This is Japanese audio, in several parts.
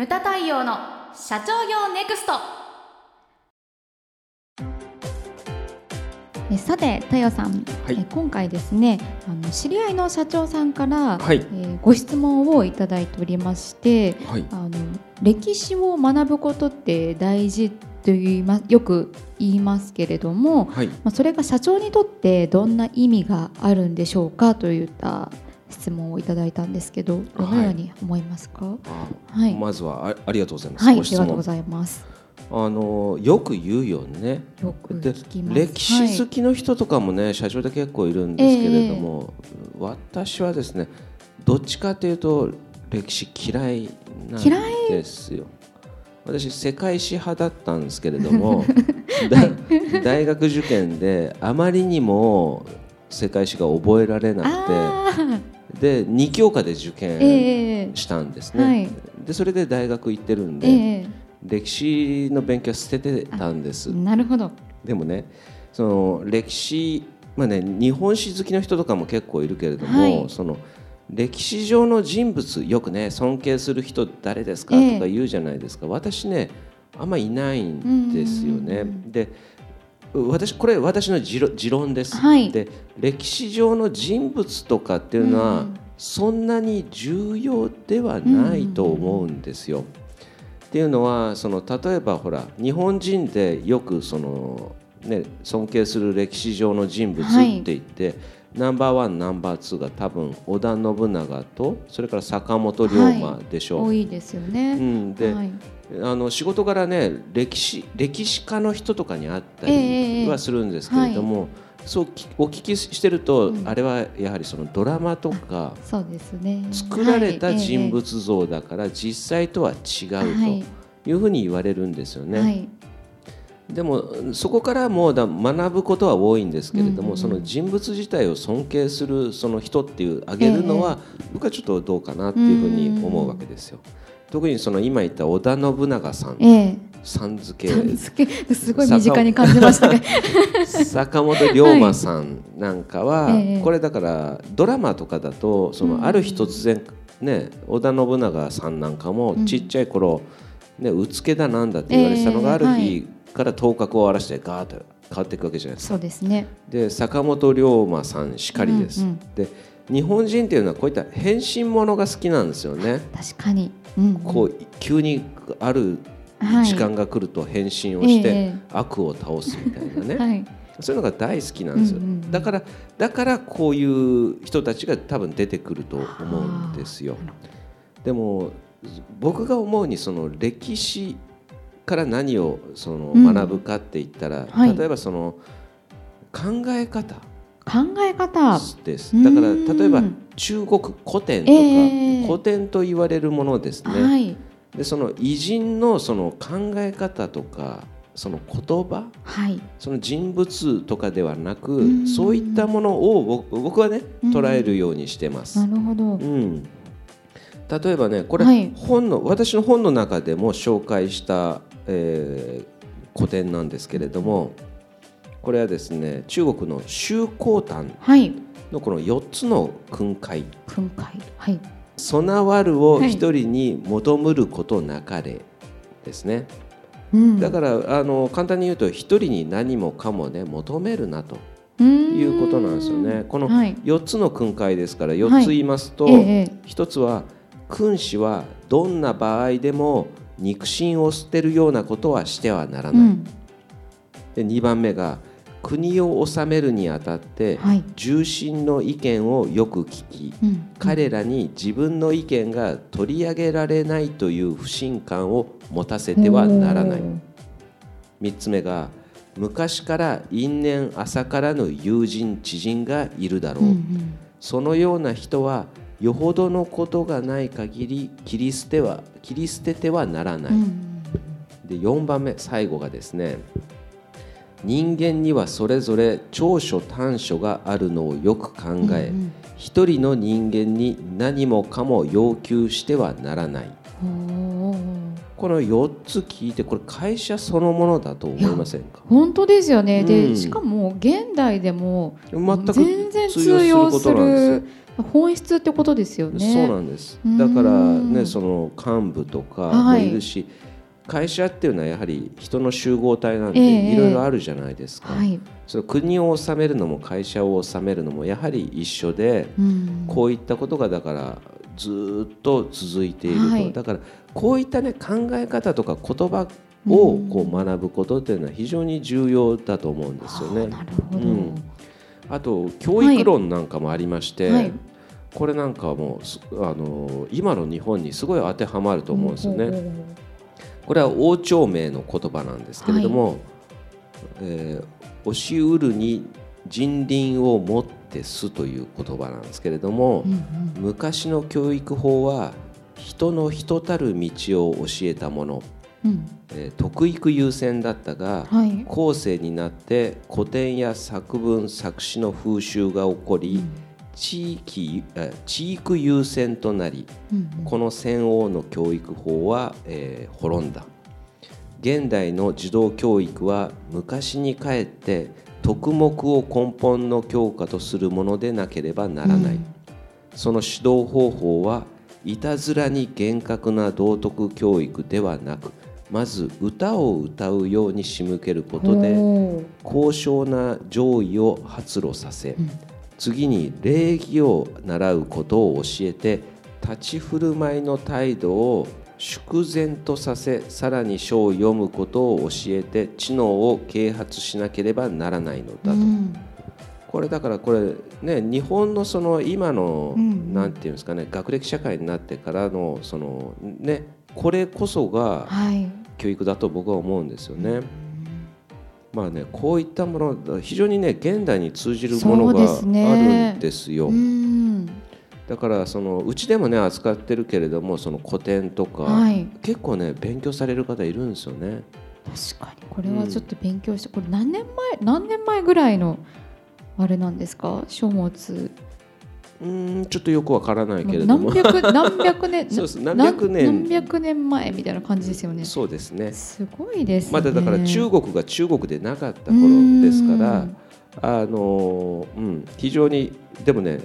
ムタ太陽の社長業ネクスト。えさて太陽さん、はい。え今回ですねあの知り合いの社長さんから、はい。えーご質問をいただいておりましてはい。あの歴史を学ぶことって大事と言いまよく言いますけれども、はい。まあ、それが社長にとってどんな意味があるんでしょうかといった質問をいただいたんですけどどのように思いますか？あはい、まずはあありがとうございます、はい、ありがとうございます。あのよく言うよね。よくで聞きます。歴史好きの人とかもね、社長で結構いるんですけれども、私はですねどっちかというと歴史嫌いなん嫌ですよ。私世界史派だったんですけれども、だ大学受験であまりにも世界史が覚えられなあくてで2教科で受ー験えしたんですえね、はい。でそれで大学行ってるんで、え歴史の勉強は捨ててたんです。えなるほど。でもねその歴史まあね日本史好きの人とかも結構いるけれども、はい。その歴史上の人物よくね尊敬する人誰ですか、ええ。とか言うじゃないですか。私ねあんまいないんですよね。で私これ私の持論持論です、はい。で歴史上の人物とかっていうのは、うん。そんなに重要ではないと思うんですよ。っていうのはその例えばほら日本人でよくその、ね、尊敬する歴史上の人物はい。って言って、ナンバーワンナンバーツーが多分織田信長とそれから坂本龍馬でしょう。多いですよね、うん、で、はいあの仕事柄ね歴史歴史家の人とかに会ったええりはするんですけれども、そうきお聞きしてると、うん。あれはやはりそのドラマとかそうですね。作られたはい人物像だから実際とは違うはい。というふうに言われるんですよね。はい。でもそこからもうだ学ぶことは多いんですけれども、うんうんその人物自体を尊敬するその人っていうあげるのは、僕はちょっとどうかなっていうふうに思うわけですよ。特にその今言った織田信長さんええ。さん付け。さん付け。すごい身近に感じましたね。坂本 龍馬さんなんかは、ええ。これだからドラマとかだとそのある日突然、ね、織田信長さんなんかもちっちゃい頃、ね、うつけだなんだって言われてたのが、ええあるはい日から頭角を現してガーッと変わっていくわけじゃないですか。そうですね。で坂本龍馬さんしかりです。うんうん。で日本人っていうのはこういった変身ものが好きなんですよね。確かに、うんうん。こう急にあるはい時間が来ると変身をして、ええ悪を倒すみたいなね。はい。そういうのが大好きなんですよ、うんうんうん。だからだからこういう人たちが多分出てくると思うんですよ。でも僕が思うにその歴史から何をそのうん。学ぶかって言ったら、はい。例えばその考え方考え方。です。だからうん。例えば中国古典とか、ええ。古典と言われるものですね、はい。でその偉人のその考え方とかその言葉？はい。その人物とかではなく、うん。そういったものを僕僕はねうん。捉えるようにしてます。なるほど。うん。例えばねこれ、はい。本の私の本の中でも紹介した、えー古典なんですけれどもこれはですね中国の周公丹はい。のこの4つの訓戒。訓戒。はい「備わるをはい。一人に求むることなかれ」ですね。うん。だからあの簡単に言うと一人に何もかもね求めるなということなんですよね。このはい。4つの訓戒ですからはい。4つ言いますと、ええ1つは君子はどんな場合でも肉親を捨てるようなことはしてはならない。うん。で2番目が国を治めるにあたってはい。重臣の意見をよく聞きうん。彼らに自分の意見が取り上げられないという不信感を持たせてはならない。お。ー。3つ目が昔から因縁浅からぬ友人知人がいるだろう、うんうん。そのような人はよほどのことがない限り切り捨ては切り捨ててはならない、うんで4番目最後がですね人間にはそれぞれ長所短所があるのをよく考え、うん一人の人間に何もかも要求してはならない。この4つ聞いてこれ会社そのものだと思いませんか？本当ですよね、うん。でしかも現代でも全く全然通通用する本質ってことですよね。そうなんです。うんだからねその幹部とかもはいいるし、会社っていうのはやはり人の集合体なんでええいろいろあるじゃないですか、はい、その国を治めるのも会社を治めるのもやはり一緒で、うん。こういったことがだからずーっと続いていると、はい。だからこういったね考え方とか言葉をうん。こう学ぶことっていうのは非常に重要だと思うんですよね。あなるほど、うん。あと教育論なんかもありまして、はい。これなんかはもあの今の日本にすごい当てはまると思うんですよね。これは王朝名の言葉なんですけれども「えー押しうるに人倫をもってす」という言葉なんですけれども、うんうん。昔の教育法は人の人たる道を教えたもの、うん。えー徳育優先だったが、はい。後世になって古典や作文作詞の風習が起こり、地域え地域優先となりうんうん。この戦王の教育法は、えー滅んだ。現代の児童教育は昔に帰って徳目を根本の教科とするものでなければならない、うん。その指導方法はいたずらに厳格な道徳教育ではなくまず歌を歌うように仕向けることで高尚な上位を発露させ、ん次に礼儀を習うことを教えて立ち振る舞いの態度を祝然とさせさらに書を読むことを教えて知能を啓発しなければならないのだと。うんこれだからこれね日本のその今の、うんうんなんていうんですかね学歴社会になってからのそのねこれこそがはい教育だと僕は思うんですよね。まあねこういったもの非常にね現代に通じるものがあるんですよ。うん。だからそのうちでもね扱ってるけれどもその古典とか、はい。結構ね勉強される方いるんですよね。確かに。これはちょっと勉強して、これ何年前何年前ぐらいのあれなんですか？書物うーんちょっとよくわからないけれども。何百何百年 何百年。何百年前みたいな感じですよね。そうですね。すごいですね。まだだから中国が中国でなかった頃ですからあの、うん、非常にでもね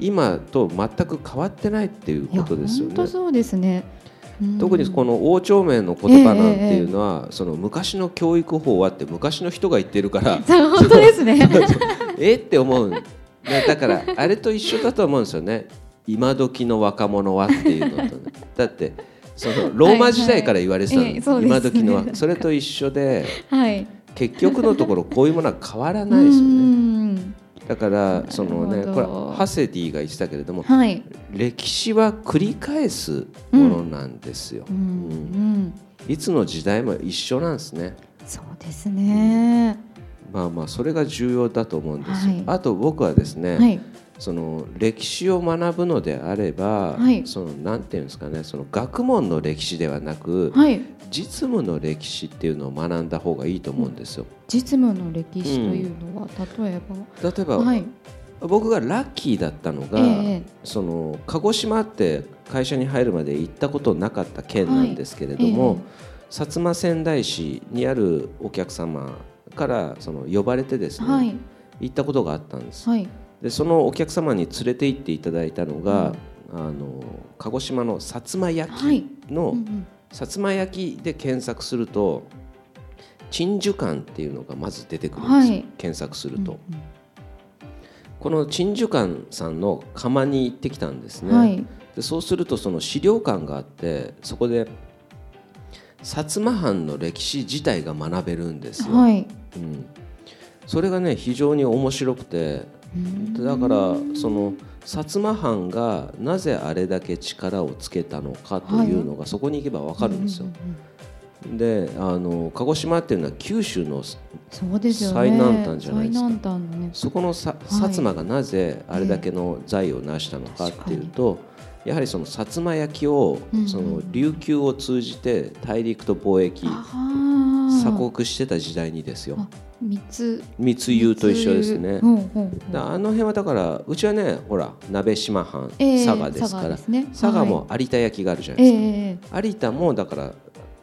今と全く変わってないっていうことですよね。本当そうですね。うん。特にこの王朝名の言葉なんていうのは、その昔の教育法はって昔の人が言ってるから。本当ですね。えって思う、ね、だからあれと一緒だと思うんですよね。今時の若者はっていうのと、ね、だってそのローマ時代から言われてたの、はいはい今時の若それと一緒ではい。結局のところこういうものは変わらないですようね。ん。だからそのねこれどハセディが言ってたけれどもはい。歴史は繰り返すものなんですよ、うん。うん。いつの時代も一緒なんですね。そうですねまあまあそれが重要だと思うんですよ、はい。あと僕はですね、はい。その歴史を学ぶのであれば、はい。そのなんていうんですかねその学問の歴史ではなく、はい。実務の歴史っていうのを学んだ方がいいと思うんですよ。実務の歴史というのは、例え例えば、ばはい。僕がラッキーだったのが、ええその鹿児島って会社に入るまで行ったことなかった県なんですけれども、薩摩川内市にあるお客様からその呼ばれてですね、はい。行ったことがあったんです。はい。でそのお客様に連れて行っていただいたのが、あの鹿児島の薩摩焼はいきの、うんうん。薩摩焼きで検索すると鎮守館っていうのがまず出てくるんですよ、はい。検索すると、うんこの鎮守館さんの窯に行ってきたんですね、はい。でそうするとその資料館があってそこで薩摩藩の歴史自体が学べるんですよ、はいうん、それがね非常に面白くてだからその薩摩藩がなぜあれだけ力をつけたのかというのがそこに行けば分かるんですよ。であの鹿児島っていうのは九州の最南端じゃないですか。最南端のね。そこのさ薩摩がなぜあれだけの財を成したのかっていうと、やはりその薩摩焼をうんうん。その琉球を通じて大陸と貿易あは鎖国してた時代にですよ。あ三つ。密輸と一緒ですね。あの辺はだからうちはねほら鍋島藩、ええ佐賀ですから佐賀も有田焼があるじゃないですか、ええ有田もだから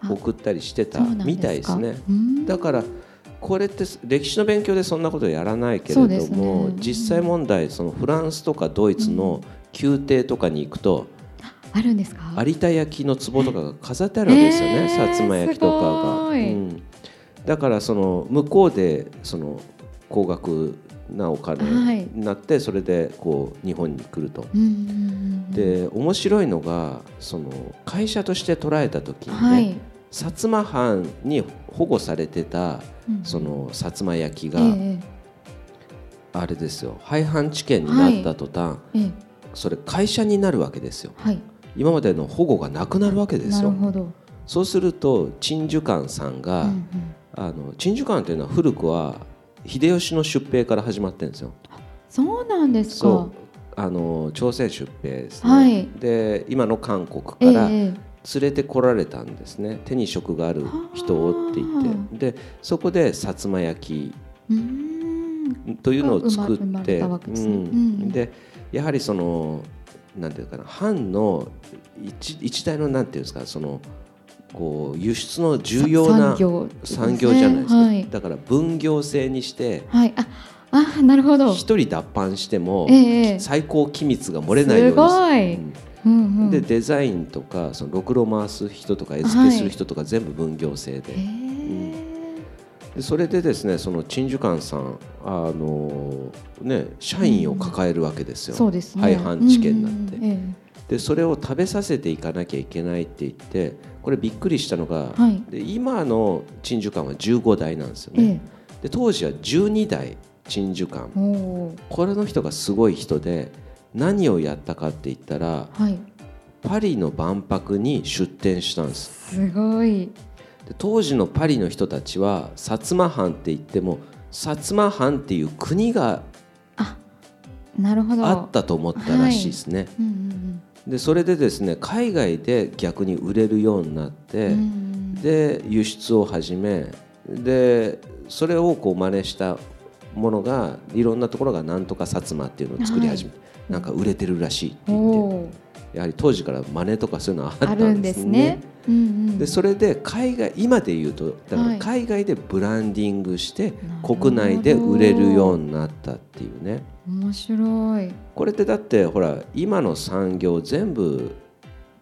送ったりしてたみたいですね。うん。だからこれって歴史の勉強でそんなことやらないけれども、ね実際問題そのフランスとかドイツの宮廷とかに行くと、あるんですか？有田焼の壺とかが飾ってあるわけですよね、えー薩摩焼とかすが。うん。だからその向こうでその高額なお金はい。になってそれでこう日本に来ると。うんうんうんで面白いのがその会社として捉えた時にね、はい。薩摩藩に保護されてたうん。その薩摩焼が、えあれですよ。廃藩置県になった途端、えええ。それ会社になるわけですよ。はい今までの保護がなくなるわけですよ。なるほど。そうすると陳寿館さんが、うんうん。あの陳寿館というのは古くは秀吉の出兵から始まってるんですよ。そうなんですか。あの朝鮮出兵ですね、はい。で今の韓国かええらえ。連れてこられたんですね。手に職がある人をって言って。でそこで薩摩焼えうーん。というのを作って、うん。でやはりそのなんていうかな藩の一一大のなんていうんですかそのこう輸出の重要な産業じゃないですか、はい。だから分業制にしてはい。ああなるほど。一人脱藩してもええええ。最高機密が漏れないようにすごい。うん。うんうん。でデザインとかそのろくろ回す人とか絵付けする人とか全部分業制で,、へえ。でそれでですねその陳寿館さんあのね社員を抱えるわけですよ、そうですね。廃藩置県になって、うんうんえでそれを食べさせていかなきゃいけないって言ってこれびっくりしたのが、はい。で今の陳寿館は15代なんですよえね、えで当時は12代陳寿館。これの人がすごい人で何をやったかって言ったらはい。パリの万博に出展したんです。すごいで当時のパリの人たちは薩摩藩って言っても薩摩藩っていう国がなるほど。あったと思ったらしいですね、うんうんでそれでですね海外で逆に売れるようになって、うんうんで輸出を始めでそれをこう真似したものがいろんなところがなんとか薩摩っていうのを作り始めて、なんか売れてるらしいって言ってやはり当時から真似とかそういうのはあったんんでね。ですすね。うんうん。でそれで海外今で言うとだからはい。海外でブランディングして国内で売れるようになったっていうね。面白い。これってだってほら今の産業全部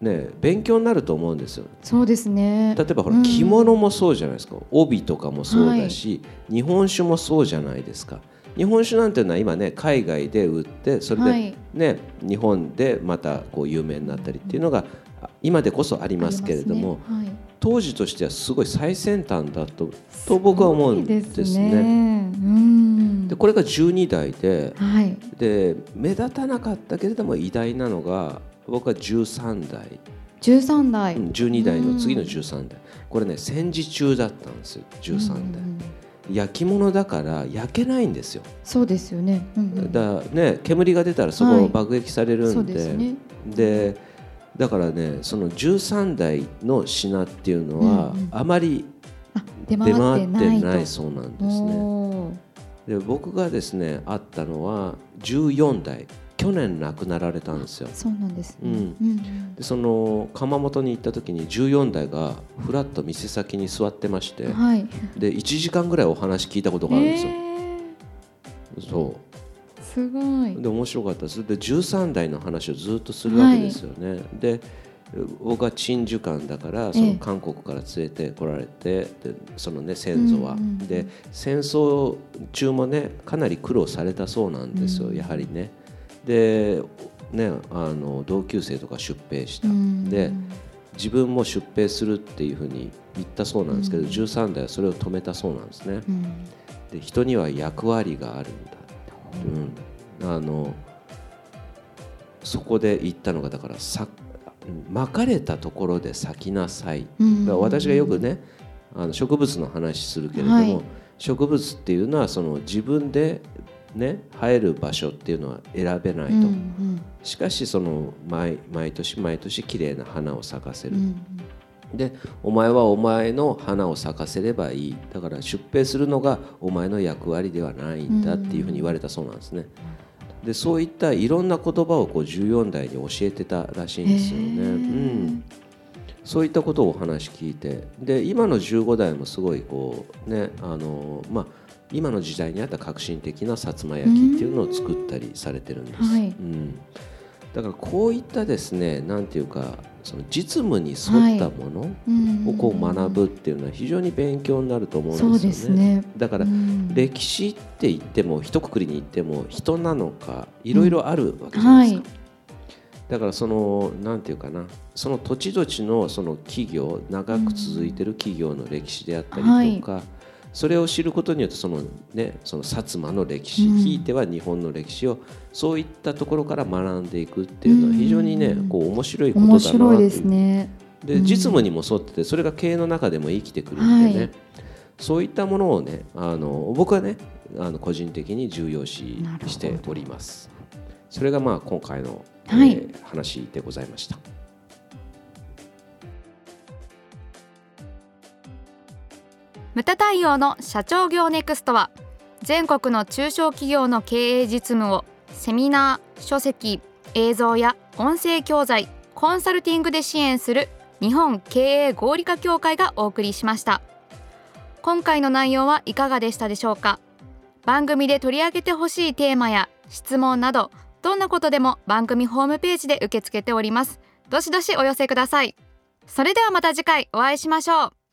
ね勉強になると思うんですよ。そうですね。例えばほらうん。着物もそうじゃないですか。帯とかもそうだし日本酒もそうじゃないですか日本酒なんていうのは今ね海外で売ってそれではい。ね日本でまたこう有名になったりっていうのがあ今でこそありますけれどもありますね。当時としてはすごい最先端だとと僕は思うんですね。でこれが12代ではい。で目立たなかったけれども偉大なのが僕は13代、13代。うん12代の次のうん。13代。これね戦時中だったんですよ13代、焼き物だから焼けないんですよ、そうですよね。うんうん。だね煙が出たらそこ爆撃されるそうんで,、ですね。でだからねその13代の品っていうのは、うんうん。あまりあ出出回回ってないそうなんですね。で僕がですね会ったのは14代去年亡くなられたんですよ。そうなんですね。うん。うんでその窯元に行った時に14代がふらっと店先に座ってましてうんはい。で1時間ぐらいお話聞いたことがあるんですよ。えー。そすごい。うで面白かったです。で13代の話をずっとするわけですよね。で僕は陳寿館だからそえ。えの韓国から連れてこられてでそのね先祖は、うんうんうん。で戦争中もねかなり苦労されたそうなんですよ、うん。やはりね。でねあの同級生とか出兵した、うん。で自分も出兵するっていうふうに言ったそうなんですけど、うん。13代はそれを止めたそうなんですね。うん。で人には役割があるんだ、うん、あのそこで言ったのがだからさまかれたところで咲きなさい、うん。私がよくねあの植物の話するけれども、はい。植物っていうのはその自分でね生える場所っていうのは選べないと、うんしかしその毎毎年毎年綺麗な花を咲かせる、うんでお前はお前の花を咲かせればいい。だから出兵するのがお前の役割ではないんだっていうふうに言われたそうなんですね。でそういったいろんな言葉をこう14代に教えてたらしいんですよね。うん、そういったことをお話聞いてで今の15代もすごいこうねあのまあ今の時代にあった革新的な薩摩焼きっていうのを作ったりされてるんです。はい。うん。だからこういったですねなんていうかその実務に沿ったものうん。をこう学ぶっていうのは非常に勉強になると思うんですよね。ね。だからうん。歴史って言っても一括りに言っても人なのかいろいろあるわけじゃないですか。だからそのなんていうかなその土地土地のその企業長く続いてる企業の歴史であったりとか、それを知ることによってそのねその薩摩の歴史、うん。ひいては日本の歴史をそういったところから学んでいくっていうのは非常にね、うんこう面白いことだな面と白いですね。で実務にも沿っててそれが経営の中でも生きてくるんでね、はい。そういったものをねあの僕はねあの個人的に重要視しております。それがまあ今回の、はい。えー話でございました。ムタ太陽の社長業ネクストは全国の中小企業の経営実務をセミナー書籍映像や音声教材コンサルティングで支援する日本経営合理化協会がお送りしました。今回の内容はいかがでしたでしょうか？番組で取り上げてほしいテーマや質問などどんなことでも番組ホームページで受け付けております。どしどしお寄せください。それではまた次回お会いしましょう。